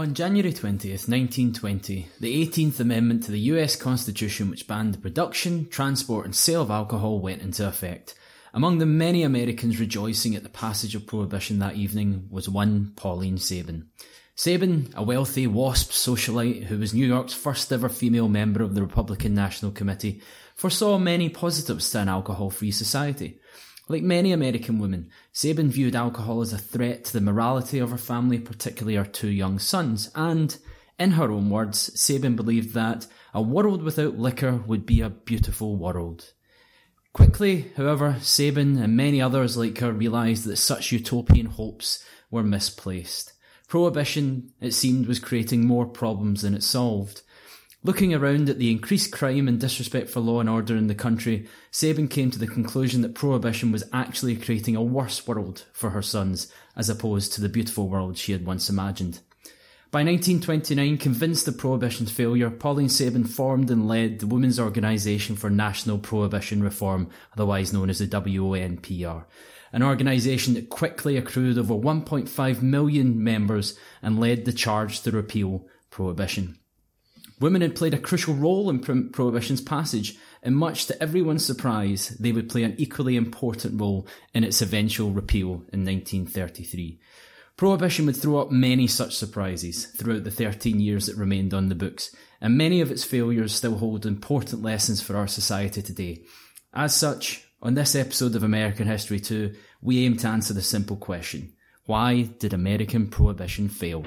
On January 20th, 1920, the 18th Amendment to the US Constitution, which banned the production, transport, and sale of alcohol, went into effect. Among the many Americans rejoicing at the passage of Prohibition that evening was one Pauline Sabin. Sabin, a wealthy WASP socialite who was New York's first ever female member of the Republican National Committee, foresaw many positives to an alcohol free society. Like many American women, Sabin viewed alcohol as a threat to the morality of her family, particularly her two young sons, and, in her own words, Sabin believed that a world without liquor would be a beautiful world. Quickly, however, Sabin and many others like her realised that such utopian hopes were misplaced. Prohibition, it seemed, was creating more problems than it solved. Looking around at the increased crime and disrespect for law and order in the country, Sabin came to the conclusion that prohibition was actually creating a worse world for her sons, as opposed to the beautiful world she had once imagined. By 1929, convinced of prohibition's failure, Pauline Sabin formed and led the Women's Organisation for National Prohibition Reform, otherwise known as the WONPR, an organisation that quickly accrued over 1.5 million members and led the charge to repeal prohibition. Women had played a crucial role in Prohibition's passage, and much to everyone's surprise, they would play an equally important role in its eventual repeal in 1933. Prohibition would throw up many such surprises throughout the 13 years it remained on the books, and many of its failures still hold important lessons for our society today. As such, on this episode of American History 2, we aim to answer the simple question why did American Prohibition fail?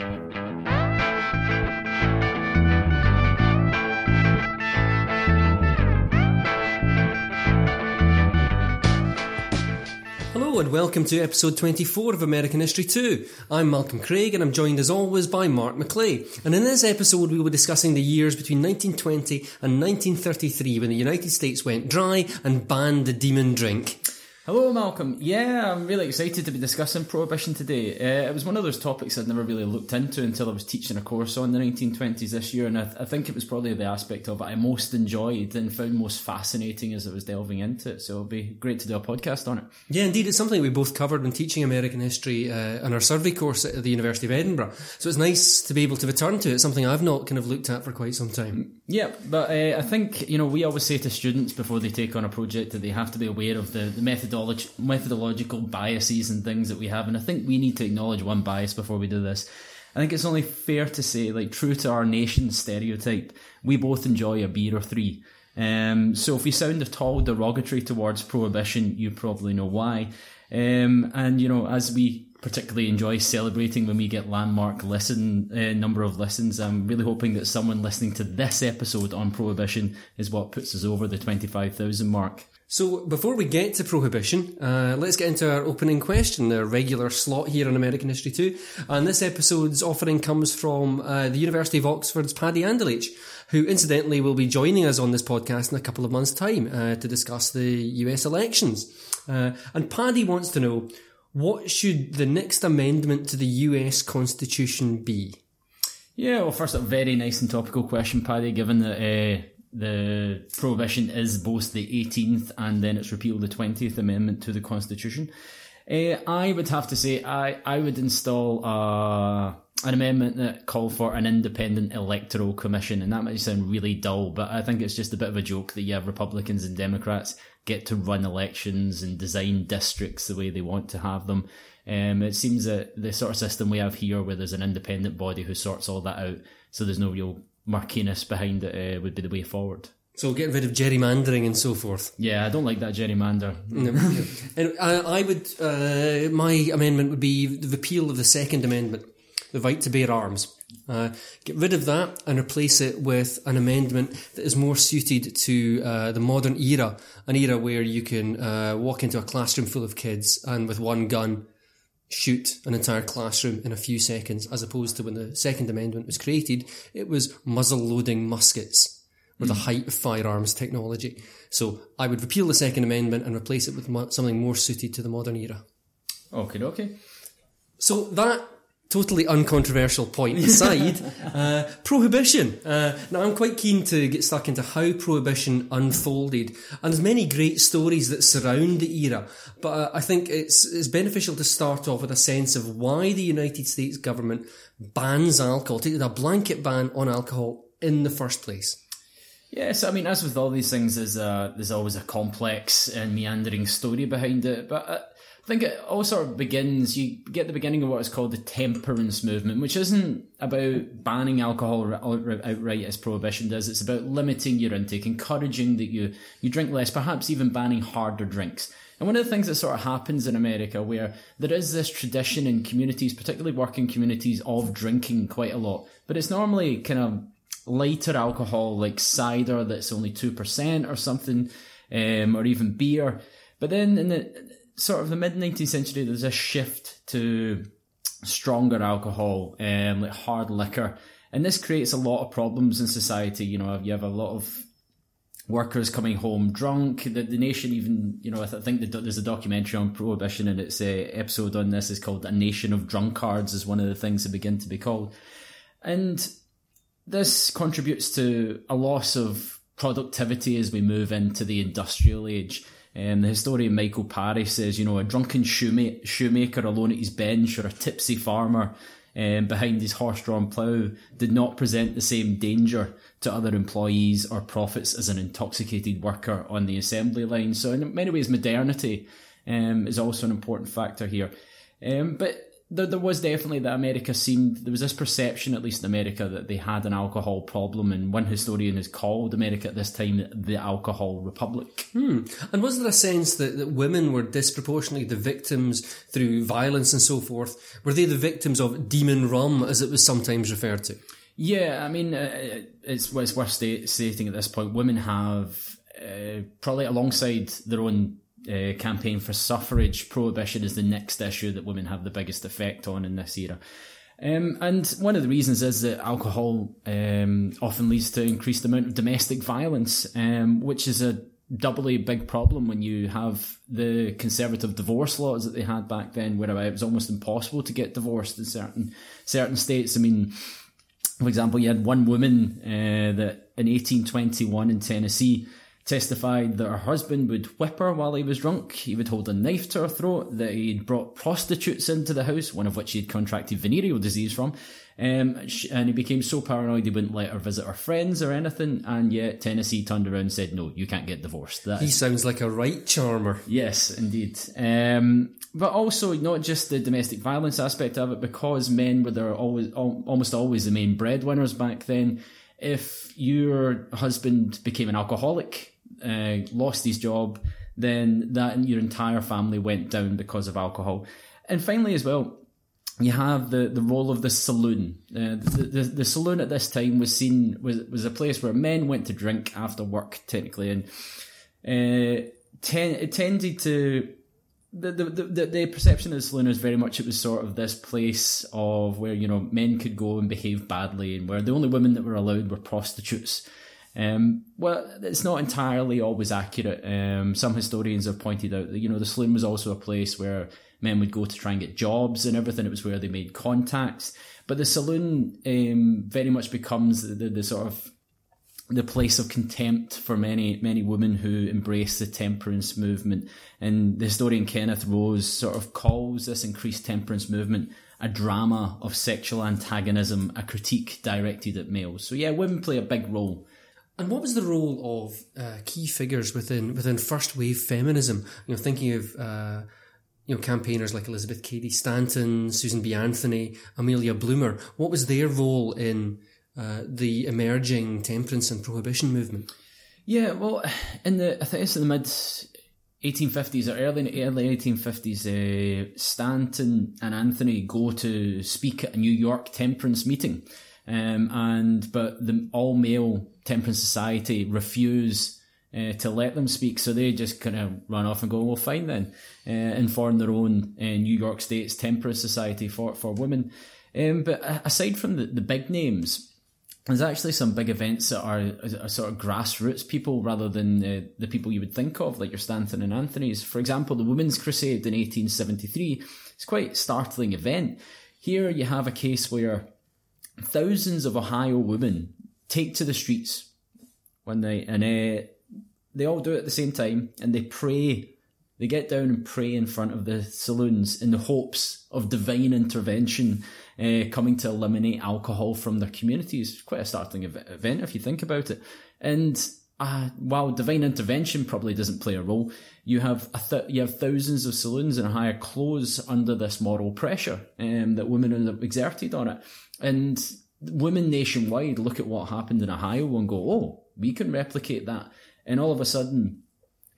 And welcome to episode 24 of American History 2. I'm Malcolm Craig and I'm joined as always by Mark McClay. And in this episode we will be discussing the years between 1920 and 1933 when the United States went dry and banned the demon drink. Hello, Malcolm. Yeah, I'm really excited to be discussing prohibition today. Uh, it was one of those topics I'd never really looked into until I was teaching a course on the 1920s this year, and I, th- I, think it was probably the aspect of it I most enjoyed and found most fascinating as I was delving into it. So it'll be great to do a podcast on it. Yeah, indeed, it's something we both covered when teaching American history uh, on our survey course at the University of Edinburgh. So it's nice to be able to return to it. It's something I've not kind of looked at for quite some time. Yeah, but uh, I think you know we always say to students before they take on a project that they have to be aware of the, the method methodological biases and things that we have, and I think we need to acknowledge one bias before we do this. I think it's only fair to say, like true to our nation's stereotype, we both enjoy a beer or three. Um, so if we sound at all derogatory towards prohibition, you probably know why. Um, and you know, as we particularly enjoy celebrating when we get landmark listen uh, number of listens, I'm really hoping that someone listening to this episode on prohibition is what puts us over the twenty five thousand mark. So, before we get to prohibition, uh, let's get into our opening question, the regular slot here on American History 2. And this episode's offering comes from uh, the University of Oxford's Paddy Andalach, who incidentally will be joining us on this podcast in a couple of months' time uh, to discuss the US elections. Uh, and Paddy wants to know what should the next amendment to the US Constitution be? Yeah, well, first, a very nice and topical question, Paddy, given that uh, the prohibition is both the 18th and then it's repealed the 20th Amendment to the Constitution. Uh, I would have to say I, I would install uh, an amendment that called for an independent electoral commission, and that might sound really dull, but I think it's just a bit of a joke that you have Republicans and Democrats get to run elections and design districts the way they want to have them. Um, it seems that the sort of system we have here, where there's an independent body who sorts all that out, so there's no real murkiness behind it uh, would be the way forward. So getting rid of gerrymandering and so forth. Yeah, I don't like that gerrymander. and I, I would, uh, my amendment would be the repeal of the Second Amendment, the right to bear arms. Uh, get rid of that and replace it with an amendment that is more suited to uh, the modern era, an era where you can uh, walk into a classroom full of kids and with one gun shoot an entire classroom in a few seconds, as opposed to when the Second Amendment was created, it was muzzle loading muskets were the hmm. height of firearms technology. So I would repeal the Second Amendment and replace it with something more suited to the modern era. Okay, okay. So that totally uncontroversial point aside, uh, prohibition. Uh, now, I'm quite keen to get stuck into how prohibition unfolded, and there's many great stories that surround the era. But uh, I think it's it's beneficial to start off with a sense of why the United States government bans alcohol, taking a blanket ban on alcohol in the first place. Yes, I mean, as with all these things, there's a, there's always a complex and meandering story behind it. But uh, I think it all sort of begins, you get the beginning of what is called the temperance movement, which isn't about banning alcohol outright as prohibition does. It's about limiting your intake, encouraging that you, you drink less, perhaps even banning harder drinks. And one of the things that sort of happens in America where there is this tradition in communities, particularly working communities, of drinking quite a lot, but it's normally kind of lighter alcohol like cider that's only 2% or something, um, or even beer. But then in the sort of the mid 19th century, there's a shift to stronger alcohol, um, like hard liquor. And this creates a lot of problems in society. You know, you have a lot of workers coming home drunk. The, the nation even, you know, I, th- I think the, there's a documentary on prohibition and its uh, episode on this is called A Nation of Drunkards is one of the things that begin to be called. And this contributes to a loss of productivity as we move into the industrial age. Um, the historian Michael Parry says, you know, a drunken shoemaker, shoemaker alone at his bench or a tipsy farmer um, behind his horse-drawn plough did not present the same danger to other employees or profits as an intoxicated worker on the assembly line. So in many ways, modernity um, is also an important factor here. Um, but there, there was definitely that America seemed there was this perception, at least in America, that they had an alcohol problem, and one historian has called America at this time the alcohol republic. Hmm. And was there a sense that, that women were disproportionately the victims through violence and so forth? Were they the victims of demon rum, as it was sometimes referred to? Yeah, I mean, uh, it's, it's worth stating at this point, women have uh, probably alongside their own uh, campaign for suffrage, prohibition is the next issue that women have the biggest effect on in this era. Um, and one of the reasons is that alcohol um, often leads to increased amount of domestic violence, um, which is a doubly big problem when you have the conservative divorce laws that they had back then, where it was almost impossible to get divorced in certain certain states. I mean, for example, you had one woman uh, that in 1821 in Tennessee testified that her husband would whip her while he was drunk. He would hold a knife to her throat, that he'd brought prostitutes into the house, one of which he'd contracted venereal disease from. Um, and he became so paranoid he wouldn't let her visit her friends or anything. And yet Tennessee turned around and said, no, you can't get divorced. That he is- sounds like a right charmer. Yes, indeed. Um, but also not just the domestic violence aspect of it, because men were there always, almost always the main breadwinners back then. If your husband became an alcoholic, uh, lost his job, then that and your entire family went down because of alcohol. And finally, as well, you have the, the role of the saloon. Uh, the, the, the saloon at this time was seen was was a place where men went to drink after work, technically, and uh, ten, it tended to. The, the, the, the perception of the saloon is very much it was sort of this place of where you know men could go and behave badly and where the only women that were allowed were prostitutes um, well, it's not entirely always accurate. Um, some historians have pointed out that you know the saloon was also a place where men would go to try and get jobs and everything. It was where they made contacts. But the saloon um, very much becomes the, the, the, sort of the place of contempt for many many women who embrace the temperance movement. And the historian Kenneth Rose sort of calls this increased temperance movement a drama of sexual antagonism, a critique directed at males. So yeah, women play a big role and what was the role of uh, key figures within within first wave feminism? You know, thinking of uh, you know campaigners like Elizabeth Cady Stanton, Susan B. Anthony, Amelia Bloomer. What was their role in uh, the emerging temperance and prohibition movement? Yeah, well, in the I think it's in the mid 1850s or early early 1850s, uh, Stanton and Anthony go to speak at a New York temperance meeting. Um, and but the all male temperance society refuse uh, to let them speak, so they just kind of run off and go, "Well, fine then," uh, and form their own uh, New York State's temperance society for for women. Um, but aside from the, the big names, there's actually some big events that are, are sort of grassroots people rather than uh, the people you would think of, like your Stanton and Anthony's. For example, the Women's Crusade in 1873 is quite a startling event Here you have a case where thousands of Ohio women take to the streets one night and uh, they all do it at the same time and they pray. They get down and pray in front of the saloons in the hopes of divine intervention uh, coming to eliminate alcohol from their communities. Quite a startling event if you think about it. And uh, while divine intervention probably doesn't play a role, you have th- you have thousands of saloons in Ohio close under this moral pressure um, that women exerted on it, and women nationwide look at what happened in Ohio and go, "Oh, we can replicate that." And all of a sudden,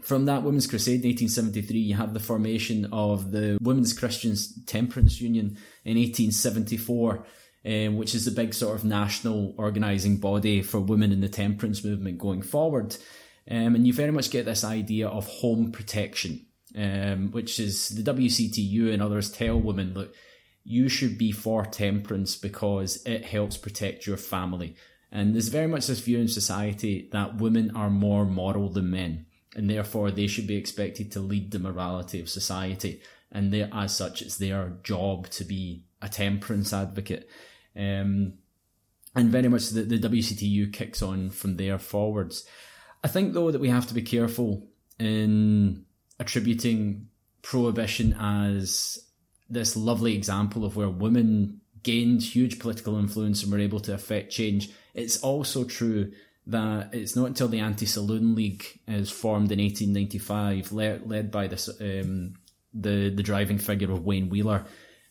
from that Women's Crusade in 1873, you have the formation of the Women's Christian Temperance Union in 1874 um, which is the big sort of national organising body for women in the temperance movement going forward. Um, and you very much get this idea of home protection, um, which is the WCTU and others tell women, look, you should be for temperance because it helps protect your family. And there's very much this view in society that women are more moral than men, and therefore they should be expected to lead the morality of society. And as such, it's their job to be a temperance advocate. Um, and very much the, the WCTU kicks on from there forwards. I think though that we have to be careful in attributing prohibition as this lovely example of where women gained huge political influence and were able to affect change. It's also true that it's not until the Anti-Saloon League is formed in 1895, led, led by this um, the the driving figure of Wayne Wheeler,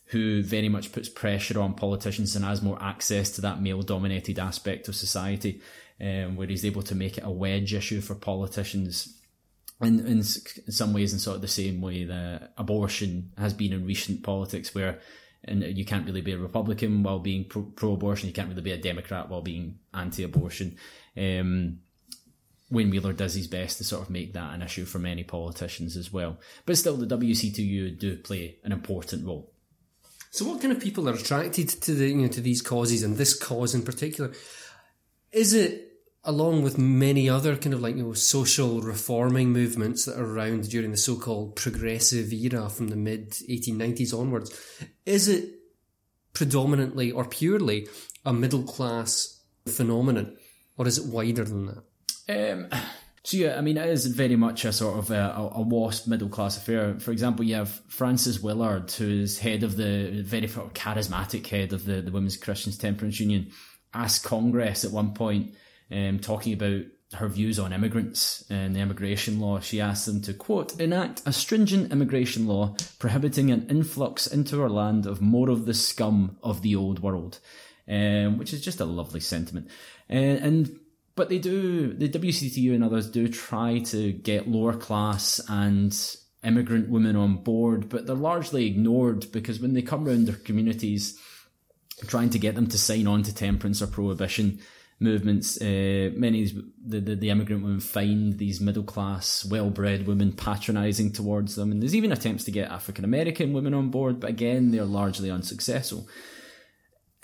who very much puts pressure on politicians and has more access to that male dominated aspect of society, um, where he's able to make it a wedge issue for politicians. In, in, some ways, in sort of the same way that abortion has been in recent politics, where and you can't really be a Republican while being pro abortion, you can't really be a Democrat while being anti abortion. Um, Wayne Wheeler does his best to sort of make that an issue for many politicians as well. But still, the WCTU do play an important role. So, what kind of people are attracted to the you know to these causes and this cause in particular? Is it along with many other kind of like you know social reforming movements that are around during the so-called progressive era from the mid 1890s onwards? Is it predominantly or purely a middle class phenomenon, or is it wider than that? Um, so yeah, I mean, it is very much a sort of a, a WASP middle class affair. For example, you have Frances Willard, who is head of the very charismatic head of the, the Women's Christians Temperance Union, asked Congress at one point, um, talking about her views on immigrants and the immigration law. She asked them to quote enact a stringent immigration law prohibiting an influx into our land of more of the scum of the old world, um, which is just a lovely sentiment. Uh, and but they do, the WCTU and others do try to get lower class and immigrant women on board, but they're largely ignored because when they come around their communities, trying to get them to sign on to temperance or prohibition movements, uh, many of the, the, the, immigrant women find these middle class, well bred women patronising towards them. And there's even attempts to get African American women on board, but again, they're largely unsuccessful.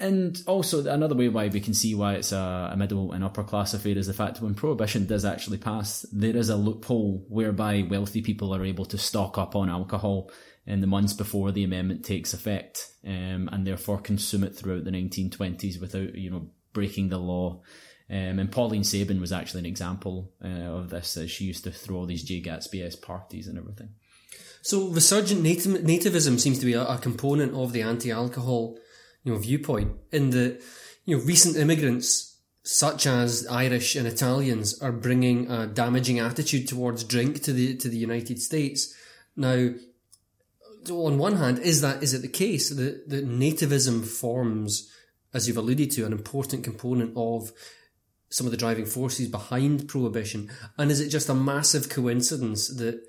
And also, another way why we can see why it's a, middle and upper class affair is the fact that when prohibition does actually pass, there is a loophole whereby wealthy people are able to stock up on alcohol in the months before the amendment takes effect, um, and therefore consume it throughout the 1920s without, you know, breaking the law. Um, and Pauline Sabin was actually an example uh, of this. As she used to throw all these Jay Gatsby parties and everything. So resurgent nativ- nativism seems to be a, a component of the anti-alcohol you know, viewpoint in the, you know, recent immigrants such as Irish and Italians are bringing a damaging attitude towards drink to the, to the United States. Now, on one hand, is that, is it the case that, that nativism forms, as you've alluded to, an important component of some of the driving forces behind prohibition? And is it just a massive coincidence that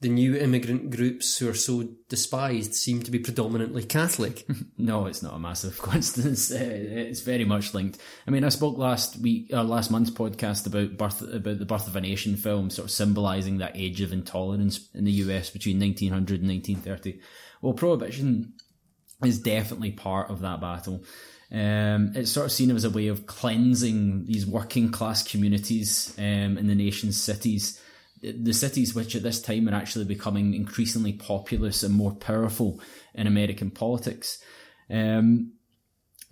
the new immigrant groups who are so despised seem to be predominantly Catholic. no, it's not a massive coincidence. Uh, it's very much linked. I mean, I spoke last week, uh, last month's podcast about birth, about the Birth of a Nation film, sort of symbolising that age of intolerance in the US between 1900 and 1930. Well, prohibition is definitely part of that battle. Um, it's sort of seen as a way of cleansing these working class communities um, in the nation's cities the cities which at this time are actually becoming increasingly populous and more powerful in American politics. Um,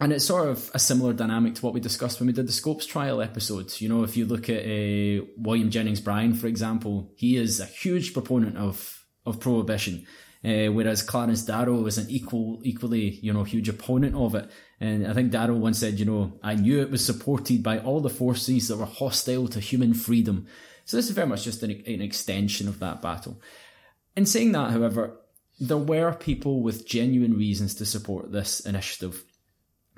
and it's sort of a similar dynamic to what we discussed when we did the Scopes trial episodes. You know, if you look at uh, William Jennings Bryan, for example, he is a huge proponent of, of prohibition. Uh, whereas Clarence Darrow was an equal, equally, you know, huge opponent of it. And I think Darrow once said, you know, I knew it was supported by all the forces that were hostile to human freedom. So this is very much just an, an extension of that battle. In saying that, however, there were people with genuine reasons to support this initiative.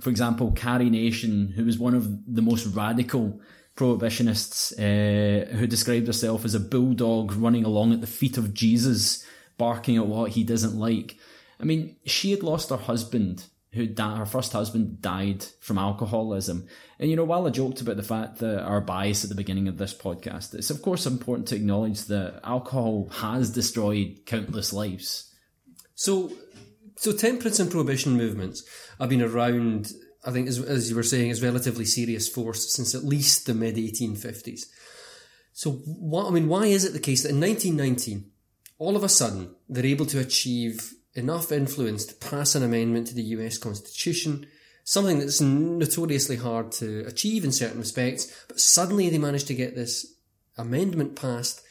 For example, Carrie Nation, who was one of the most radical prohibitionists, uh, who described herself as a bulldog running along at the feet of Jesus, barking at what he doesn't like. I mean, she had lost her husband, who her first husband died from alcoholism. And you know, while I joked about the fact that our bias at the beginning of this podcast, it's of course important to acknowledge that alcohol has destroyed countless lives. So, so temperance and prohibition movements have been around. I think, as, as you were saying, as relatively serious force since at least the mid 1850s. So, what I mean, why is it the case that in 1919, all of a sudden, they're able to achieve enough influence to pass an amendment to the US Constitution, something that's notoriously hard to achieve in certain respects, but suddenly they managed to get this amendment passed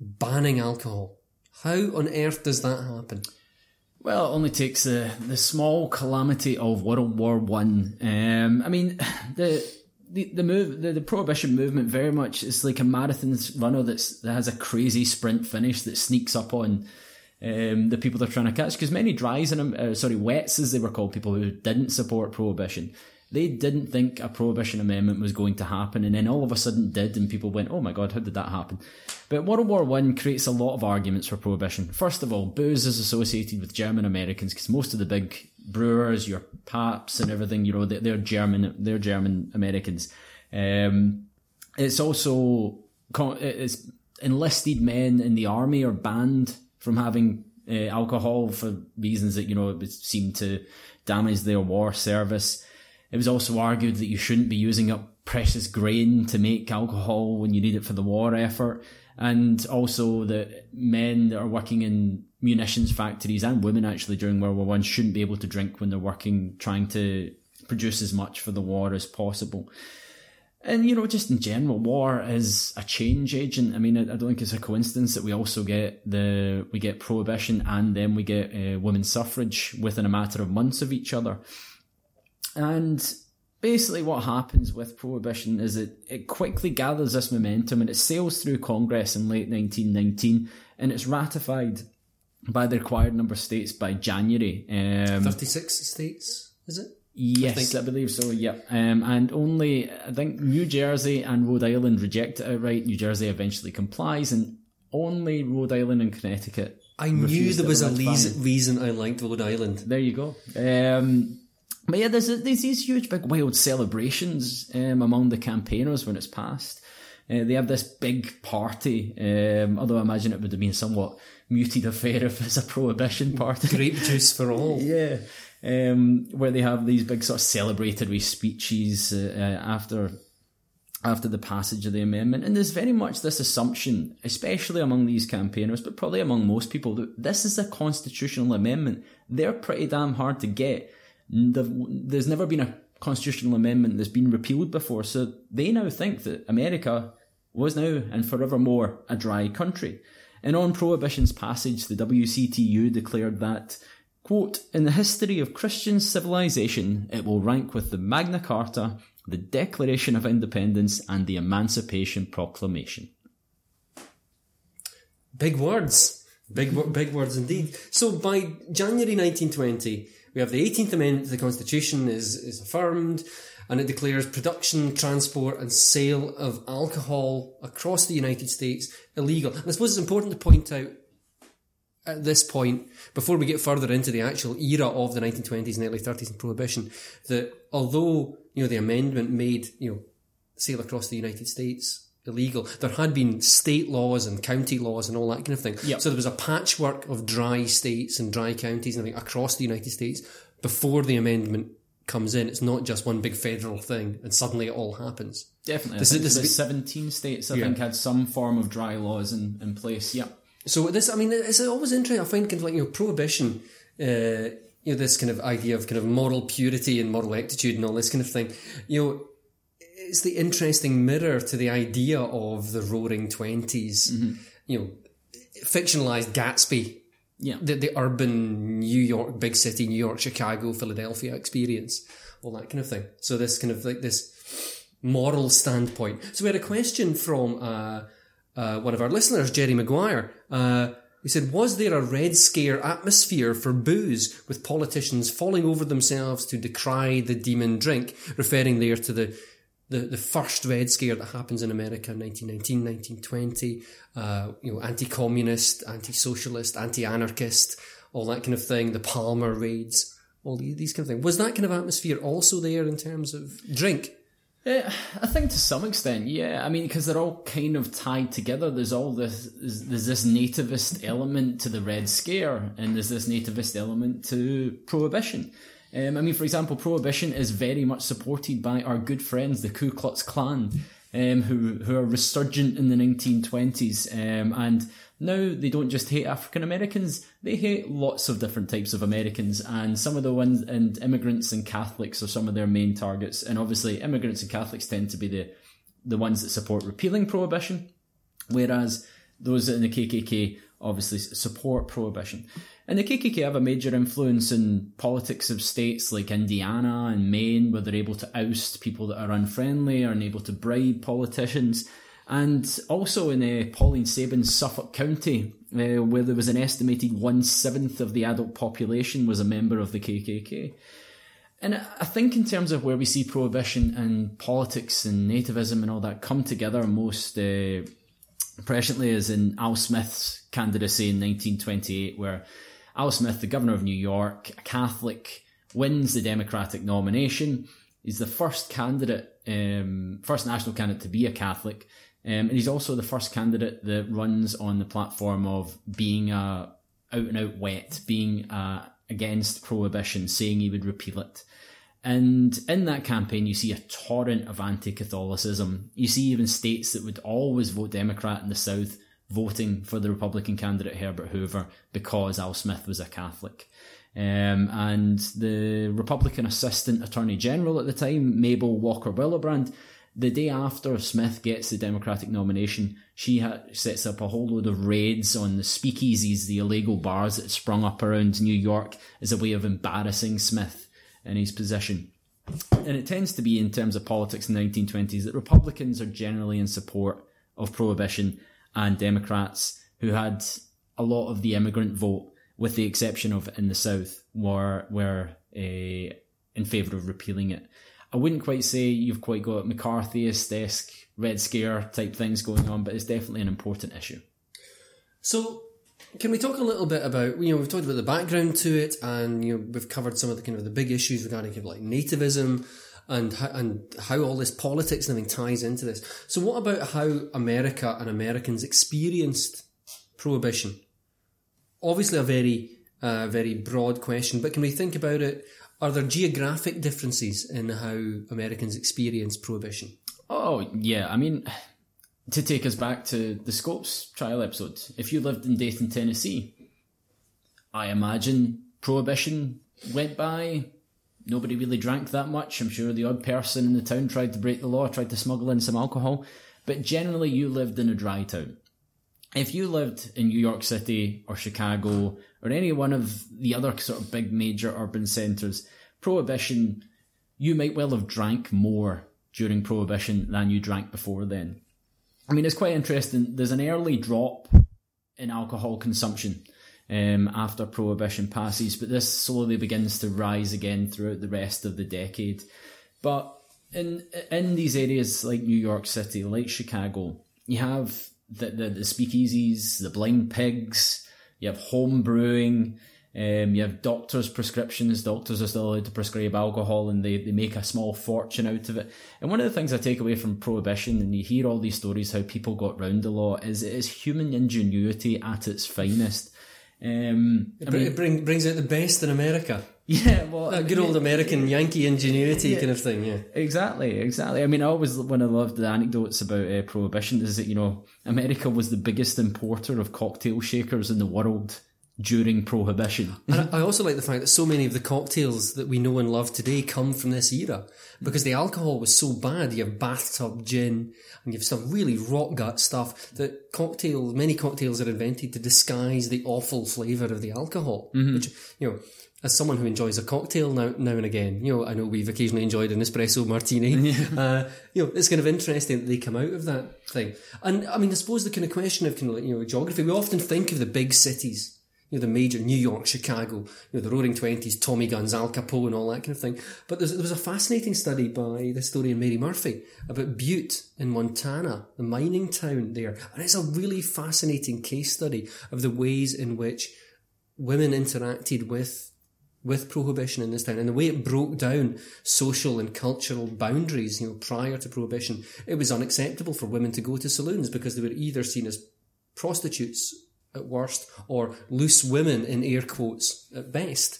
banning alcohol. How on earth does that happen? Well, it only takes the the small calamity of World War One. Um, I mean, the the the move the, the prohibition movement very much is like a marathon runner that's that has a crazy sprint finish that sneaks up on um, the people they're trying to catch. Because many dries and uh, sorry wets as they were called, people who didn't support prohibition, they didn't think a prohibition amendment was going to happen, and then all of a sudden did, and people went, "Oh my god, how did that happen?" But World War One creates a lot of arguments for prohibition. First of all, booze is associated with German Americans because most of the big brewers, your Pabsts and everything, you know, they're German, they're German Americans. Um, it's also it's enlisted men in the army are banned from having uh, alcohol for reasons that you know it seem to damage their war service. It was also argued that you shouldn't be using up precious grain to make alcohol when you need it for the war effort. And also that men that are working in munitions factories and women actually during World War One shouldn't be able to drink when they're working, trying to produce as much for the war as possible. And you know, just in general, war is a change agent. I mean, I, don't think it's a coincidence that we also get the we get prohibition and then we get uh, women's suffrage within a matter of months of each other. And basically, what happens with prohibition is it it quickly gathers this momentum and it sails through Congress in late 1919 and it's ratified by the required number of states by January. Um, 56 states, is it? Yes, I, I, believe so. Yeah, um, and only I think New Jersey and Rhode Island reject it outright. New Jersey eventually complies, and only Rhode Island and Connecticut. I knew there was a reason I liked Rhode Island. There you go. Um, but yeah, there's, there's these huge, big, wild celebrations um, among the campaigners when it's passed. Uh, they have this big party, um, although I imagine it would have been somewhat muted affair if it's a prohibition party. Grape juice for all. yeah. Um, where they have these big sort of celebratory speeches uh, uh, after after the passage of the amendment. And there's very much this assumption, especially among these campaigners, but probably among most people, that this is a constitutional amendment. They're pretty damn hard to get there's never been a constitutional amendment that's been repealed before, so they now think that America was now and forevermore a dry country. And on Prohibition's passage, the WCTU declared that, quote, in the history of Christian civilization, it will rank with the Magna Carta, the Declaration of Independence, and the Emancipation Proclamation. Big words. Big, big words indeed. So by January 1920, we have the 18th Amendment to the Constitution is, is affirmed and it declares production, transport and sale of alcohol across the United States illegal. And I suppose it's important to point out at this point, before we get further into the actual era of the 1920s and early 30s and prohibition, that although, you know, the amendment made, you know, sale across the United States illegal. There had been state laws and county laws and all that kind of thing. Yep. So there was a patchwork of dry states and dry counties and across the United States before the amendment comes in. It's not just one big federal thing and suddenly it all happens. Definitely. This, is, this 17 states, I yeah. think, had some form of dry laws in, in place. Yep. So this, I mean, it's always interesting. I find kind of like, you know, prohibition, uh, you know this kind of idea of kind of moral purity and moral rectitude and all this kind of thing. You know, it's the interesting mirror to the idea of the Roaring 20s You know, fictionalized Gatsby. Yeah. The, the urban New York, big city, New York, Chicago, Philadelphia experience, all that kind of thing. So this kind of like this moral standpoint. So we had a question from uh, uh, one of our listeners, Jerry Maguire. Uh, he said, "Was there a Red Scare atmosphere for booze, with politicians falling over themselves to decry the demon drink?" Referring there to the the, the first Red Scare that happens in America, 1919, 1920. Uh, you know, anti-communist, anti-socialist, anti-anarchist, all that kind of thing. The Palmer raids, all these kind of things. Was that kind of atmosphere also there in terms of drink? Uh, I think to some extent, yeah. I mean, because they're all kind of tied together. There's all this, there's this nativist element to the Red Scare, and there's this nativist element to Prohibition. Um, I mean, for example, Prohibition is very much supported by our good friends, the Ku Klux Klan, um, who who are resurgent in the 1920s, um, and now they don't just hate African Americans; they hate lots of different types of Americans, and some of the ones and immigrants and Catholics are some of their main targets. And obviously, immigrants and Catholics tend to be the the ones that support repealing prohibition, whereas those in the KKK obviously support prohibition. And the KKK have a major influence in politics of states like Indiana and Maine, where they're able to oust people that are unfriendly or able to bribe politicians. And also in uh, Pauline Sabin's Suffolk County, uh, where there was an estimated one seventh of the adult population was a member of the KKK. And I think in terms of where we see prohibition and politics and nativism and all that come together most uh, presciently is in Al Smith's candidacy in 1928, where Al Smith, the governor of New York, a Catholic, wins the Democratic nomination. He's the first candidate, um, first national candidate to be a Catholic, um, and he's also the first candidate that runs on the platform of being a out and out wet, being uh, against prohibition, saying he would repeal it. And in that campaign, you see a torrent of anti Catholicism. You see even states that would always vote Democrat in the South voting for the Republican candidate Herbert Hoover because Al Smith was a Catholic. Um, and the Republican Assistant Attorney General at the time, Mabel Walker Willebrandt, the day after Smith gets the Democratic nomination, she ha- sets up a whole load of raids on the speakeasies, the illegal bars that sprung up around New York as a way of embarrassing Smith in his position. And it tends to be in terms of politics in the 1920s that Republicans are generally in support of prohibition and Democrats who had a lot of the immigrant vote, with the exception of in the South, were were uh, in favour of repealing it. I wouldn't quite say you've quite got McCarthyist esque Red Scare type things going on, but it's definitely an important issue. So, can we talk a little bit about you know we've talked about the background to it, and you know we've covered some of the kind of the big issues regarding kind of like nativism and how, and how all this politics and everything ties into this. So, what about how America and Americans experienced prohibition? Obviously, a very uh, very broad question, but can we think about it? Are there geographic differences in how Americans experience prohibition? Oh yeah, I mean, to take us back to the Scopes trial episode, if you lived in Dayton, Tennessee, I imagine prohibition went by. Nobody really drank that much. I'm sure the odd person in the town tried to break the law, tried to smuggle in some alcohol, but generally you lived in a dry town. If you lived in New York City or Chicago or any one of the other sort of big major urban centres, prohibition, you might well have drank more during prohibition than you drank before then. I mean, it's quite interesting. There's an early drop in alcohol consumption um, after prohibition passes, but this slowly begins to rise again throughout the rest of the decade. But in in these areas like New York City, like Chicago, you have the the, the speakeasies, the blind pigs, you have home brewing. Um, you have doctors' prescriptions. Doctors are still allowed to prescribe alcohol and they, they make a small fortune out of it. And one of the things I take away from prohibition, and you hear all these stories how people got round the law, is it is human ingenuity at its finest. Um, It, br- it bring, brings out the best in America. Yeah, well, That good old American Yankee ingenuity kind of thing, yeah. Exactly, exactly. I mean, I always when I loved the anecdotes about uh, prohibition is that you know America was the biggest importer of cocktail shakers in the world during Prohibition. And I also like the fact that so many of the cocktails that we know and love today come from this era because the alcohol was so bad. You have bathtub gin and you have some really rot gut stuff that cocktails, many cocktails are invented to disguise the awful flavour of the alcohol. Which, you know, as someone who enjoys a cocktail now, now and again, you know, I know we've occasionally enjoyed an espresso martini. uh, you know, it's kind of interesting that they come out of that thing. And I mean, I suppose the kind of question of kind of like, you know, geography, we often think of the big cities you know, the major New York, Chicago, you know, the Roaring Twenties, Tommy Guns, Al Capone, and all that kind of thing. But there was a fascinating study by the historian Mary Murphy about Butte in Montana, the mining town there, and it's a really fascinating case study of the ways in which women interacted with with prohibition in this town and the way it broke down social and cultural boundaries. You know, prior to prohibition, it was unacceptable for women to go to saloons because they were either seen as prostitutes at worst, or loose women in air quotes at best.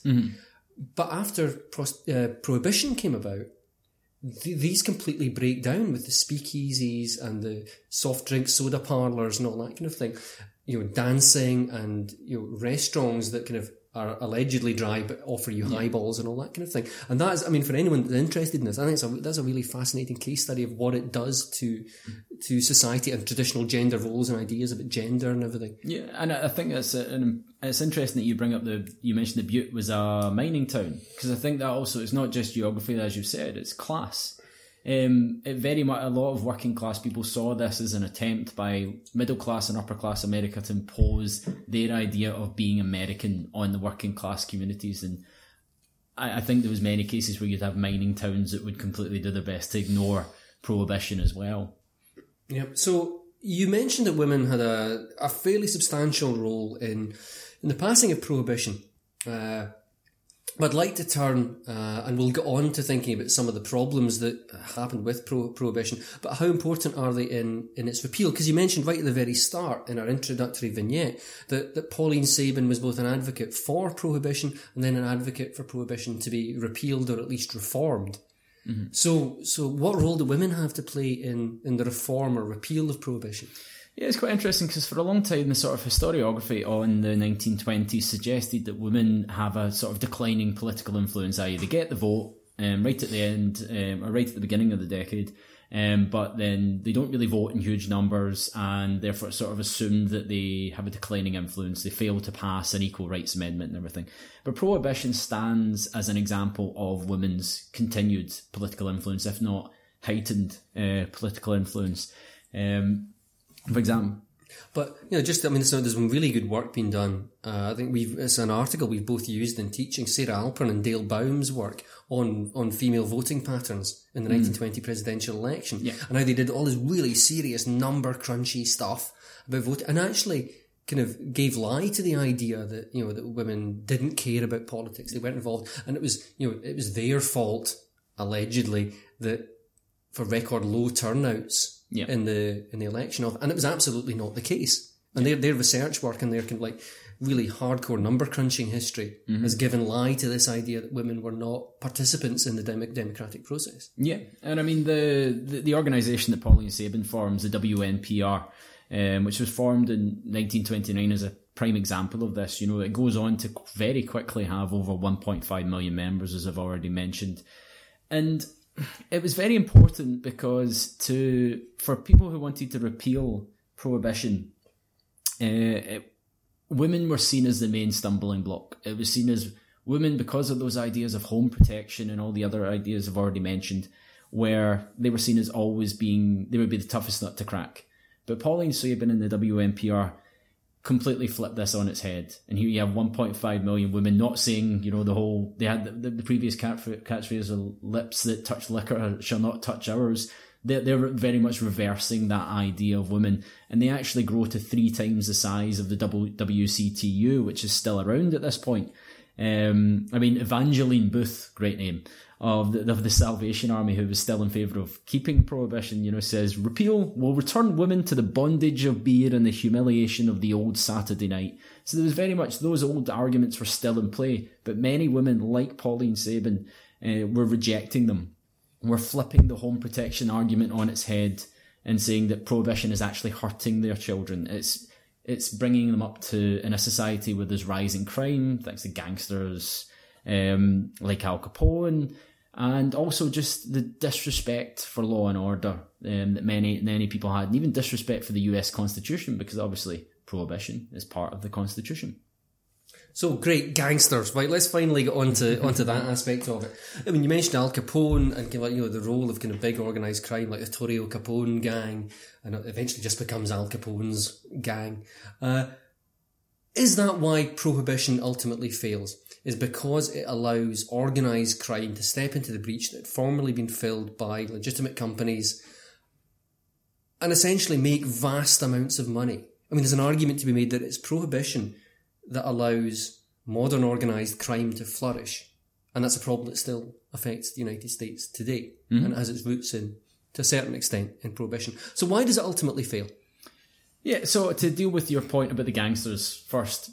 But after pros- uh, prohibition came about, th- these completely break down with the speakeasies and the soft drink soda parlors and all that kind of thing. You know, dancing and you know restaurants that kind of are allegedly dry but offer you highballs and all that kind of thing. And that is, I mean, for anyone that's interested in this, I think it's a, that's a really fascinating case study of what it does to to society and traditional gender roles and ideas about gender and everything. Yeah, and I think it's an, it's interesting that you bring up the you mentioned the Butte was a mining town because I think that also it's not just geography as you've said it's class. Um, it very much a lot of working class people saw this as an attempt by middle class and upper class America to impose their idea of being American on the working class communities and. I, I think there was many cases where you'd have mining towns that would completely do their best to ignore prohibition as well. Yep. So you mentioned that women had a, a fairly substantial role in in the passing of prohibition. Uh, I'd like to turn, uh, and we'll get on to thinking about some of the problems that happened with pro- prohibition, but how important are they in, in its repeal? Because you mentioned right at the very start in our introductory vignette that, that Pauline Sabin was both an advocate for prohibition and then an advocate for prohibition to be repealed or at least reformed. So, so what role do women have to play in, in the reform or repeal of prohibition? Yeah, it's quite interesting because for a long time the sort of historiography on the 1920s suggested that women have a sort of declining political influence, i.e. they get the vote um, right at the end um, or right at the beginning of the decade, um, but then they don't really vote in huge numbers and therefore it's sort of assumed that they have a declining influence. They fail to pass an equal rights amendment and everything. But prohibition stands as an example of women's continued political influence, if not heightened uh, political influence. Um, for example, But you know, just I mean, so there's been really good work being done. Uh, I think we've it's an article we've both used in teaching Sara Alpern and Dale Baum's work on on female voting patterns in the 1920 presidential election, Yeah. and how they did all this really serious number crunchy stuff about voting, and actually kind of gave lie to the idea that you know that women didn't care about politics, they weren't involved, and it was you know it was their fault allegedly that for record low turnouts Yeah. in the in the election of, and it was absolutely not the case. And their their research work and their kind of like really hardcore number crunching history has given lie to this idea that women were not participants in the demo- democratic process. Yeah, and I mean the the, the organisation that Pauline Sabin forms, the WNPR, um, which was formed in 1929 as a prime example of this. You know, it goes on to very quickly have over 1.5 million members, as I've already mentioned, and it was very important because to for people who wanted to repeal prohibition, uh, it, women were seen as the main stumbling block. It was seen as women because of those ideas of home protection and all the other ideas I've already mentioned, where they were seen as always being they would be the toughest nut to crack. But Pauline Sabin and the WNPR completely flip this on its head. And here you have 1.5 million women not saying, you know, the whole, they had the, the, previous catchphrase, of lips that touch liquor shall not touch ours. They're, they're very much reversing that idea of women. And they actually grow to three times the size of the WCTU, which is still around at this point. Um, I mean, Evangeline Booth, great name, of the, of the Salvation Army, who was still in favour of keeping prohibition, you know, says, repeal will return women to the bondage of beer and the humiliation of the old Saturday night. So there was very much, those old arguments were still in play, but many women, like Pauline Sabin, uh, were rejecting them. Were flipping the home protection argument on its head and saying that prohibition is actually hurting their children. It's it's bringing them up to in a society where there's rising crime, thanks to gangsters um, like Al Capone, and also just the disrespect for law and order um, that many many people had, and even disrespect for the U.S. Constitution, because obviously prohibition is part of the Constitution. So great gangsters, right? Let's finally get onto onto that aspect of it. I mean, you mentioned Al Capone and kind of, you know the role of kind of big organized crime like the Torrio Capone gang, and it eventually just becomes Al Capone's gang. Uh, is that why prohibition ultimately fails? Is because it allows organized crime to step into the breach that had formerly been filled by legitimate companies and essentially make vast amounts of money. I mean, there's an argument to be made that it's prohibition that allows modern organised crime to flourish. And that's a problem that still affects the United States today mm-hmm. and has its roots in, to a certain extent, in prohibition. So why does it ultimately fail? Yeah, so to deal with your point about the gangsters first,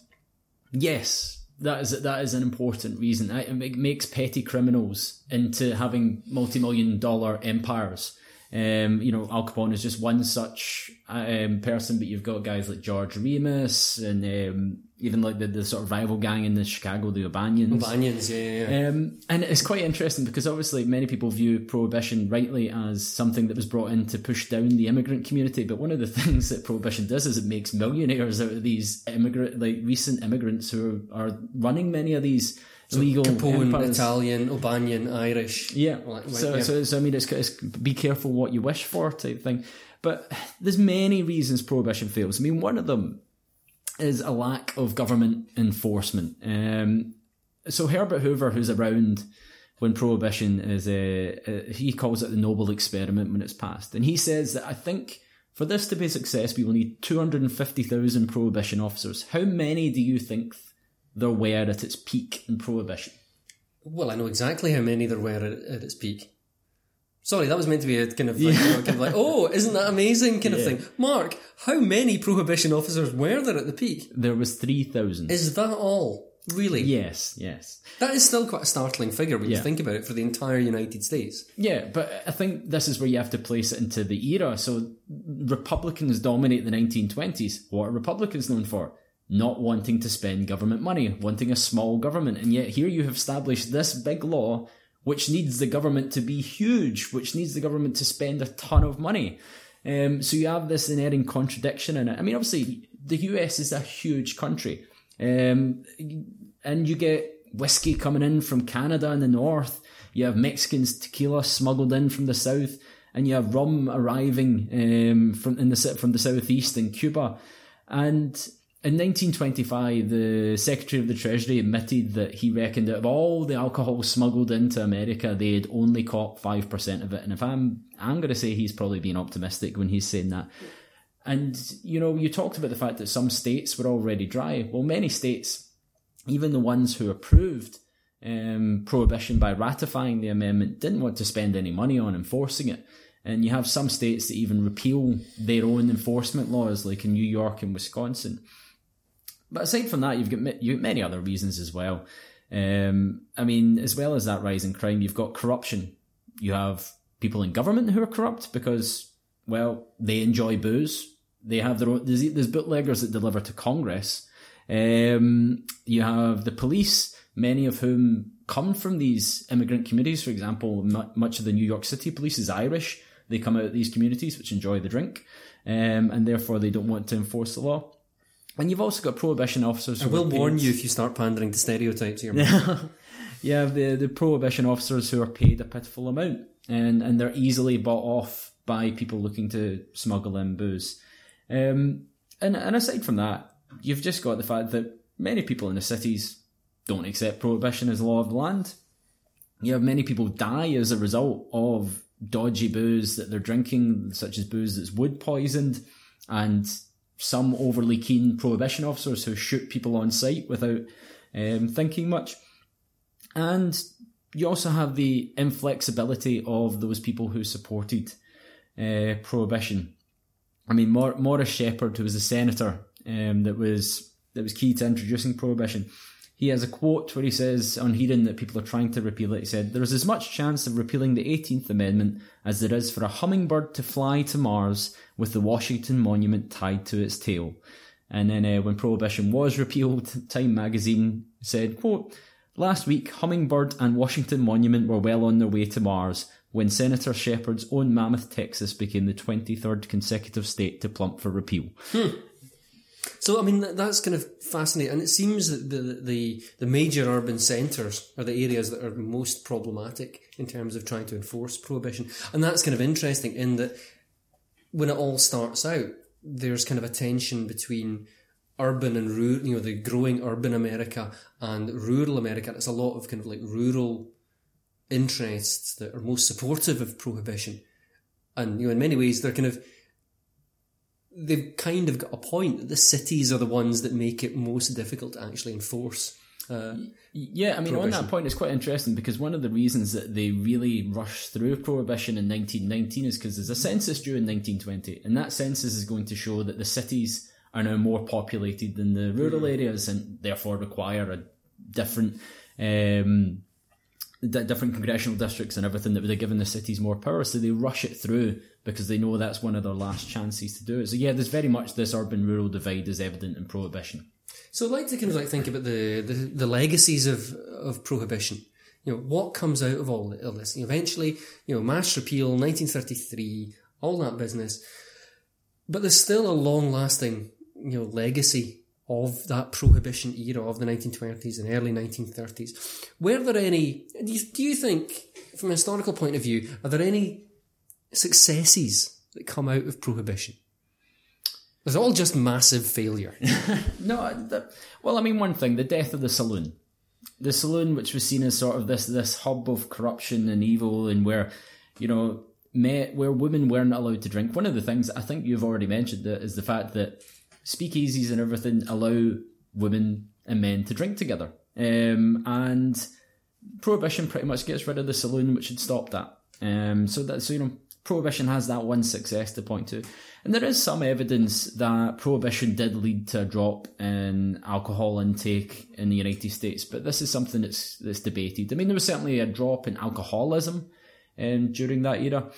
yes, that is that is an important reason. It makes petty criminals into having multi-million dollar empires um, you know, Al Capone is just one such um, person, but you've got guys like George Remus and um, even like the, the sort of rival gang in the Chicago, the O'Banions. O'Banions, yeah, yeah. Um, and it's quite interesting because obviously many people view prohibition rightly as something that was brought in to push down the immigrant community. But one of the things that prohibition does is it makes millionaires out of these immigrant, like recent immigrants who are, are running many of these so legal Capone, empires. Italian, O'Banion, Irish. Yeah. Like, so, yeah. so, so I mean, it's, it's be careful what you wish for type thing. But there's many reasons prohibition fails. I mean, one of them is a lack of government enforcement. Um, so Herbert Hoover, who's around when prohibition is, a, uh, uh, he calls it the noble experiment when it's passed, and he says that I think for this to be a success, we will need 250,000 prohibition officers. How many do you think there were at its peak in Prohibition? Well, I know exactly how many there were at, at its peak. Sorry, that was meant to be a kind of like, yeah. you know, kind of like oh, isn't that amazing kind yeah. of thing. Mark, how many Prohibition officers were there at the peak? There was 3,000. Is that all? Really? Yes, yes. That is still quite a startling figure when yeah. you think about it for the entire United States. Yeah, but I think this is where you have to place it into the era. So Republicans dominate the 1920s. What are Republicans known for? not wanting to spend government money, wanting a small government. And yet here you have established this big law which needs the government to be huge, which needs the government to spend a ton of money. Um, so you have this inerring contradiction in it. I mean, obviously, the US is a huge country. Um, and you get whiskey coming in from Canada in the north. You have Mexicans tequila smuggled in from the south, and you have rum arriving um, from in the from the southeast in Cuba. And in 1925, the Secretary of the Treasury admitted that he reckoned that of all the alcohol smuggled into America, they had only caught 5% of it. And if I'm, I'm going to say he's probably being optimistic when he's saying that. And, you know, you talked about the fact that some states were already dry. Well, many states, even the ones who approved um, prohibition by ratifying the amendment, didn't want to spend any money on enforcing it. And you have some states that even repeal their own enforcement laws, like in New York and Wisconsin. But aside from that, you've got you many other reasons as well. Um, I mean, as well as that rise in crime, you've got corruption. You have people in government who are corrupt because, well, they enjoy booze. They have their own, there's, there's bootleggers that deliver to Congress. Um, you have the police, many of whom come from these immigrant communities. For example, much of the New York City police is Irish. They come out of these communities which enjoy the drink, um, and therefore they don't want to enforce the law. And you've also got prohibition officers. I will warn you if you start pandering to stereotypes here. you have the, the prohibition officers who are paid a pitiful amount and, and they're easily bought off by people looking to smuggle in booze. Um, and, and aside from that, you've just got the fact that many people in the cities don't accept prohibition as law of the land. You have many people die as a result of dodgy booze that they're drinking, such as booze that's wood poisoned, and some overly keen prohibition officers who shoot people on sight without um, thinking much. And you also have the inflexibility of those people who supported uh, prohibition. I mean, Mor- Morris Sheppard, who was a senator um, that was that was key to introducing prohibition, he has a quote where he says, on hearing that people are trying to repeal it, he said, There is as much chance of repealing the 18th Amendment as there is for a hummingbird to fly to Mars with the Washington Monument tied to its tail. And then uh, when Prohibition was repealed, Time magazine said, quote, Last week, Hummingbird and Washington Monument were well on their way to Mars when Senator Sheppard's own Mammoth, Texas became the 23rd consecutive state to plump for repeal. So I mean that- that's kind of fascinating, and it seems that the the the major urban centres are the areas that are most problematic in terms of trying to enforce prohibition, and that's kind of interesting in that when it all starts out, there's kind of a tension between urban and rural, you know, the growing urban America and rural America. It's a lot of kind of like rural interests that are most supportive of prohibition, and you know, in many ways, they're kind of they've kind of got a point that the cities are the ones that make it most difficult to actually enforce. Uh, Yeah, I mean, on that point, it's quite interesting because one of the reasons that they really rushed through prohibition in 1919 is because there's a census due in 1920, and that census is going to show that the cities are now more populated than the rural areas, and therefore require a different. Um, di- different congressional districts and everything that would have given the cities more power, so they rush it through because they know that's one of their last chances to do it. So yeah, there's very much this urban-rural divide is evident in prohibition. so I'd like to kind of like think about the, the, the legacies of, of prohibition. You know, what comes out of all of this? Eventually, you know, mass repeal, 1933, all that business. But there's still a long lasting, you know, legacy of that prohibition era of the 1920s and early 1930s. Were there any, do you, do you think, from a historical point of view, are there any successes that come out of prohibition? It's all just massive failure? No, the, well, I mean, one thing: the death of the saloon. The saloon, which was seen as sort of this this hub of corruption and evil, and where you know, me, where women weren't allowed to drink. One of the things I think you've already mentioned that is the fact that speakeasies and everything allow women and men to drink together, um, and prohibition pretty much gets rid of the saloon, which had stopped that. Um, so that so you know, prohibition has that one success to point to, and there is some evidence that prohibition did lead to a drop in alcohol intake in the United States, but this is something that's that's debated. I mean, there was certainly a drop in alcoholism um, during that era,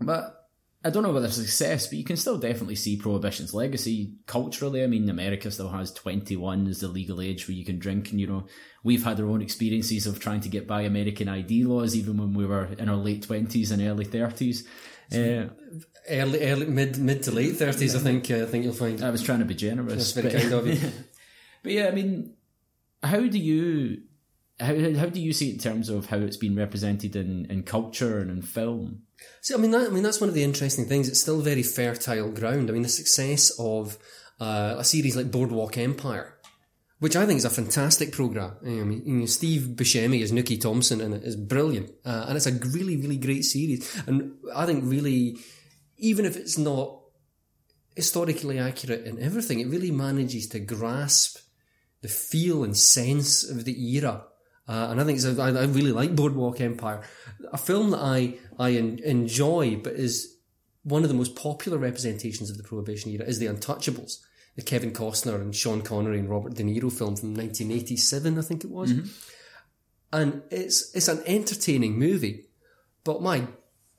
but I don't know whether success, but you can still definitely see prohibition's legacy culturally. I mean, America still has 21 as the legal age where you can drink, and you know, we've had our own experiences of trying to get by American ID laws, even when we were in our late 20s and early 30s. Uh, early, early, mid, mid to late thirties. I think. Uh, I think you'll find. I was trying to be generous. That's very but- kind of you. But yeah, I mean, how do you how how do you see it in terms of how it's been represented in, in culture and in film? See, I mean, that, I mean, that's one of the interesting things. It's still very fertile ground. I mean, the success of uh, a series like Boardwalk Empire, which I think is a fantastic program. I mean, you know, Steve Buscemi as Nucky Thompson and it is brilliant, uh, and it's a really, really great series. And I think really, even if it's not historically accurate in everything, it really manages to grasp the feel and sense of the era. Uh, and I think it's a, I, I really like Boardwalk Empire, a film that I I en- enjoy, but is one of the most popular representations of the Prohibition era is The Untouchables, the Kevin Costner and Sean Connery and Robert De Niro film from 1987, I think it was. And it's it's an entertaining movie, but my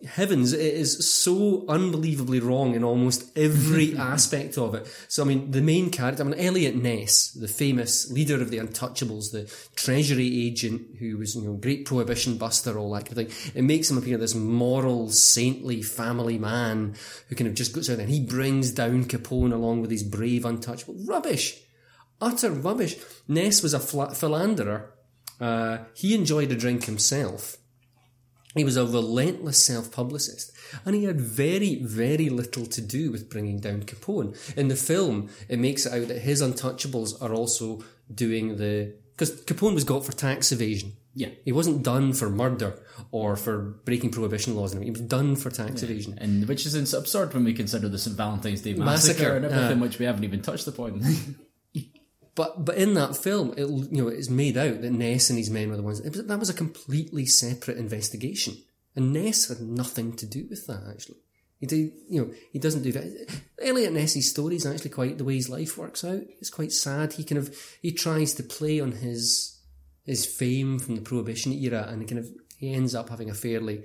heavens, it is so unbelievably wrong in almost every aspect of it. So, I mean, the main character, I mean, Eliot Ness, the famous leader of the Untouchables, the Treasury agent who was, you know, great prohibition buster, all that kind of thing. It makes him appear this moral, saintly family man who kind of just goes out there and he brings down Capone along with his brave untouchable. Rubbish! Utter rubbish. Ness was a fla- philanderer. Uh, he enjoyed a drink himself. He was a relentless self-publicist, and he had very, very little to do with bringing down Capone. In the film, it makes it out that his untouchables are also doing the because Capone was got for tax evasion. Yeah. He wasn't done for murder or for breaking prohibition laws. And he was done for tax evasion. And which is absurd when we consider the St. Valentine's Day massacre, Massacre, and everything, uh, yeah. which we haven't even touched upon. But but in that film, it you know it's made out that Ness and his men were the ones. Was, that was a completely separate investigation, and Ness had nothing to do with that. Actually, he did you know he doesn't do that. Eliot Ness's story is actually quite the way his life works out. It's quite sad. He kind of he tries to play on his his fame from the Prohibition era, and kind of he ends up having a fairly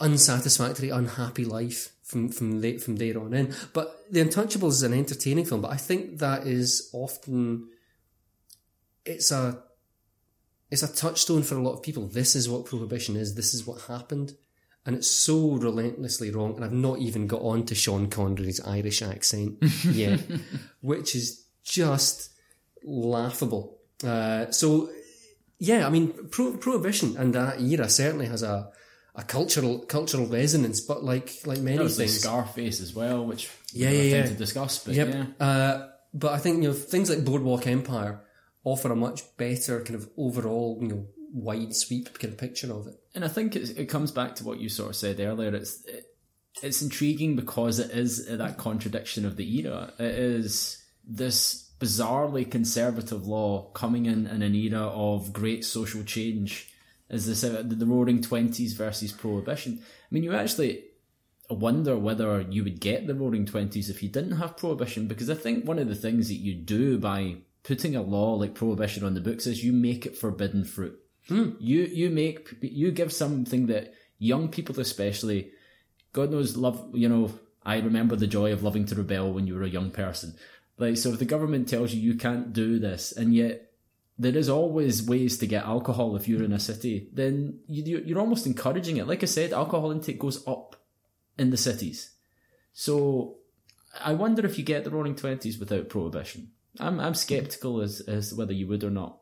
unsatisfactory, unhappy life from from the, from there on in. But The Untouchables is an entertaining film, but I think that is often it's a it's a touchstone for a lot of people. This is what prohibition is. This is what happened. And it's so relentlessly wrong. And I've not even got on to Sean Connery's Irish accent yet, which is just laughable. Uh, so, yeah, I mean, pro- prohibition and that era certainly has a, a cultural cultural resonance, but like like many There's things, Scarface as well, which Yeah, yeah, thing yeah. to discuss. But Yep. yeah, Uh, but I think you know things like Boardwalk Empire offer a much better kind of overall you know wide sweep kind of picture of it. and I think it, it comes back to what you sort of said earlier. It's it, it's intriguing because it is that contradiction of the era. It is this bizarrely conservative law coming in in an era of great social change. Is this uh, the Roaring Twenties versus Prohibition? I mean, you actually wonder whether you would get the Roaring Twenties if you didn't have Prohibition, because I think one of the things that you do by putting a law like Prohibition on the books is you make it forbidden fruit. You you make you give something that young people especially, God knows, love. You know, I remember the joy of loving to rebel when you were a young person. Like, so if the government tells you you can't do this, and yet there is always ways to get alcohol if you're in a city, then you, you're almost encouraging it. Like I said, alcohol intake goes up in the cities. So I wonder if you get the Roaring Twenties without prohibition. I'm I'm skeptical as as to whether you would or not.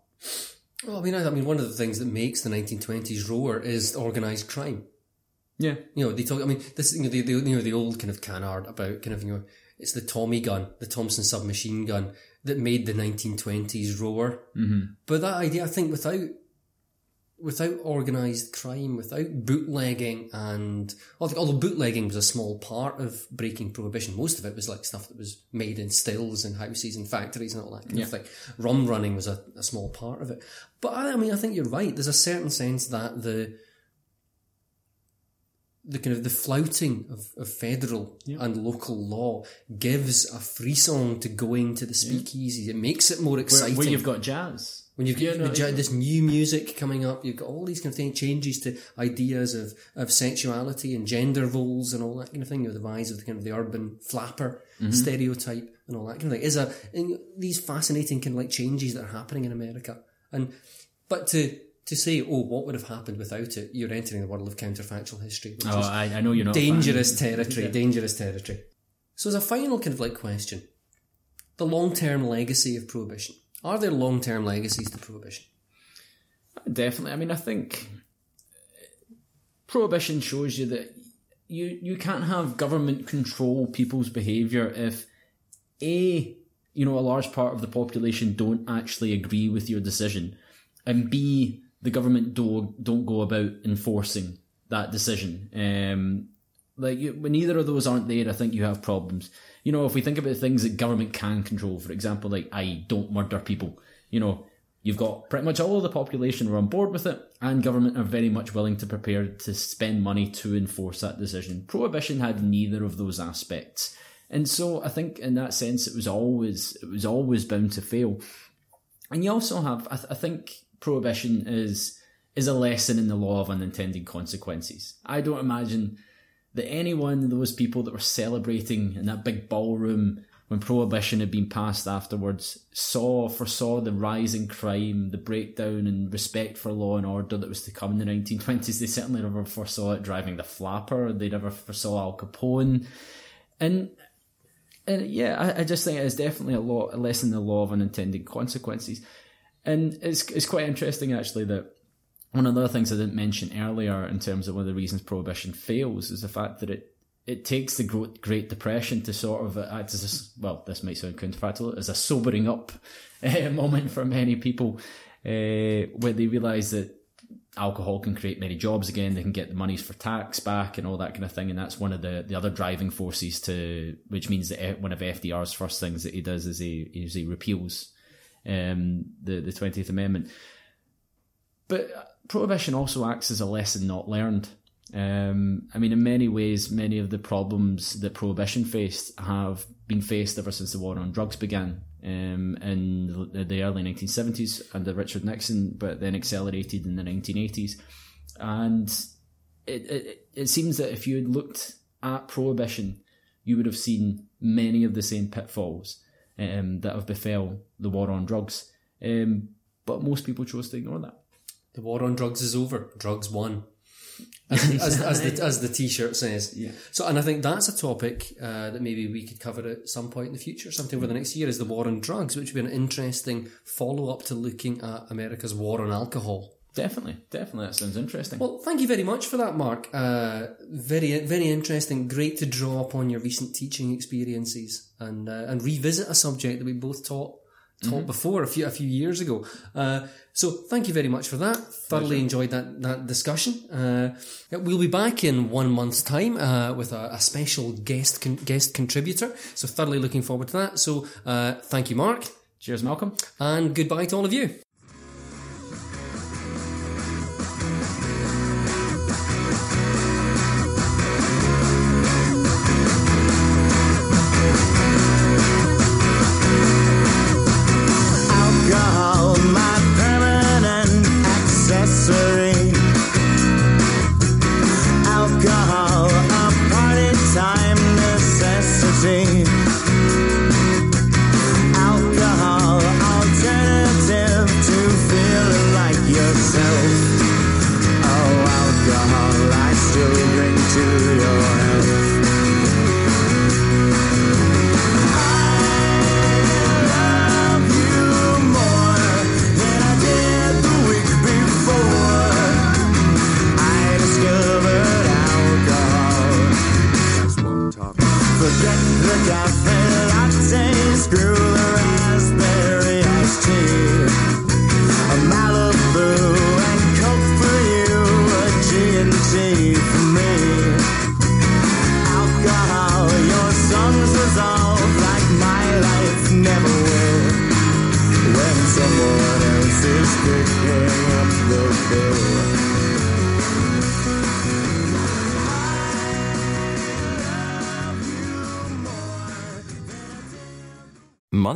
Well, I mean, I, I mean, one of the things that makes the 1920s roar is organised crime. Yeah, You know, they talk. I mean, this you know the, the you know the old kind of canard about kind of you know it's the Tommy gun, the Thompson submachine gun that made the 1920s roar. Mm-hmm. But that idea, I think, without without organised crime, without bootlegging, and although although bootlegging was a small part of breaking prohibition, most of it was like stuff that was made in stills and houses and factories and all that kind of thing. Rum running was a, a small part of it. But I, I mean, I think you're right. There's a certain sense that the the kind of the flouting of, of federal and local law gives a frisson to going to the speakeasy. It makes it more exciting. where you've got jazz. when you've got Yeah, no, this new music coming up, you've got all these kind of thing, changes to ideas of, of sexuality and gender roles and all that kind of thing. You know, the rise of the kind of the urban flapper Mm-hmm. stereotype and all that kind of thing is a these fascinating kind of like changes that are happening in America. And but to to say, oh, what would have happened without it? You're entering the world of counterfactual history, which Oh, is I, I know you're not dangerous territory, dangerous territory. So as a final kind of like question, the long-term legacy of prohibition. Are there long-term legacies to prohibition? Definitely. I mean, I think prohibition shows you that you you can't have government control people's behaviour if a you know a large part of the population don't actually agree with your decision, and b the government don't don't go about enforcing that decision. Um, like you, when either of those aren't there, I think you have problems. You know, if we think about things that government can control, for example, like I don't murder people. You know, you've got pretty much all of the population are on board with it, and government are very much willing to prepare to spend money to enforce that decision. Prohibition had neither of those aspects, and so I think in that sense, it was always it was always bound to fail. And you also have, I, th- I think, prohibition is is a lesson in the law of unintended consequences. I don't imagine that any one of those people that were celebrating in that big ballroom when prohibition had been passed afterwards saw foresaw the rise in crime, the breakdown in respect for law and order that was to come in the 1920s. They certainly never foresaw it driving the flapper. They never foresaw Al Capone, and and yeah, I, I just think it's definitely a law, a lesson in the law of unintended consequences. And it's it's quite interesting actually that one of the other things I didn't mention earlier in terms of one of the reasons prohibition fails is the fact that it it takes the Great Depression to sort of act as a, well, this might sound counterfactual, as a sobering up uh, moment for many people, uh, where they realise that alcohol can create many jobs again. They can get the monies for tax back and all that kind of thing. And that's one of the, the other driving forces to, which means that one of FDR's first things that he does is he, is he repeals um, the, the 20th Amendment. But prohibition also acts as a lesson not learned. Um, I mean, in many ways, many of the problems that prohibition faced have been faced ever since the war on drugs began um, in the, the early 1970s under Richard Nixon, but then accelerated in the 1980s. And it, it, it seems that if you had looked at prohibition, you would have seen many of the same pitfalls um, that have befell the war on drugs. Um, but most people chose to ignore that. The war on drugs is over. Drugs won. As, as, as, the, as the t-shirt says. Yeah. So, and I think that's a topic uh, that maybe we could cover at some point in the future, something over the next year, is the war on drugs, which would be an interesting follow-up to looking at America's war on alcohol. Definitely, definitely. That sounds interesting. Well, thank you very much for that, Mark. Uh, very, very interesting. Great to draw upon your recent teaching experiences and uh, and revisit a subject that we both taught taught before a few a few years ago. Uh, so, thank you very much for that. Thoroughly enjoyed that that discussion. Uh, we'll be back in one month's time uh, with a, a special guest con- guest contributor. So, thoroughly looking forward to that. So, uh, thank you, Mark, Cheers, Malcolm. and goodbye to all of you.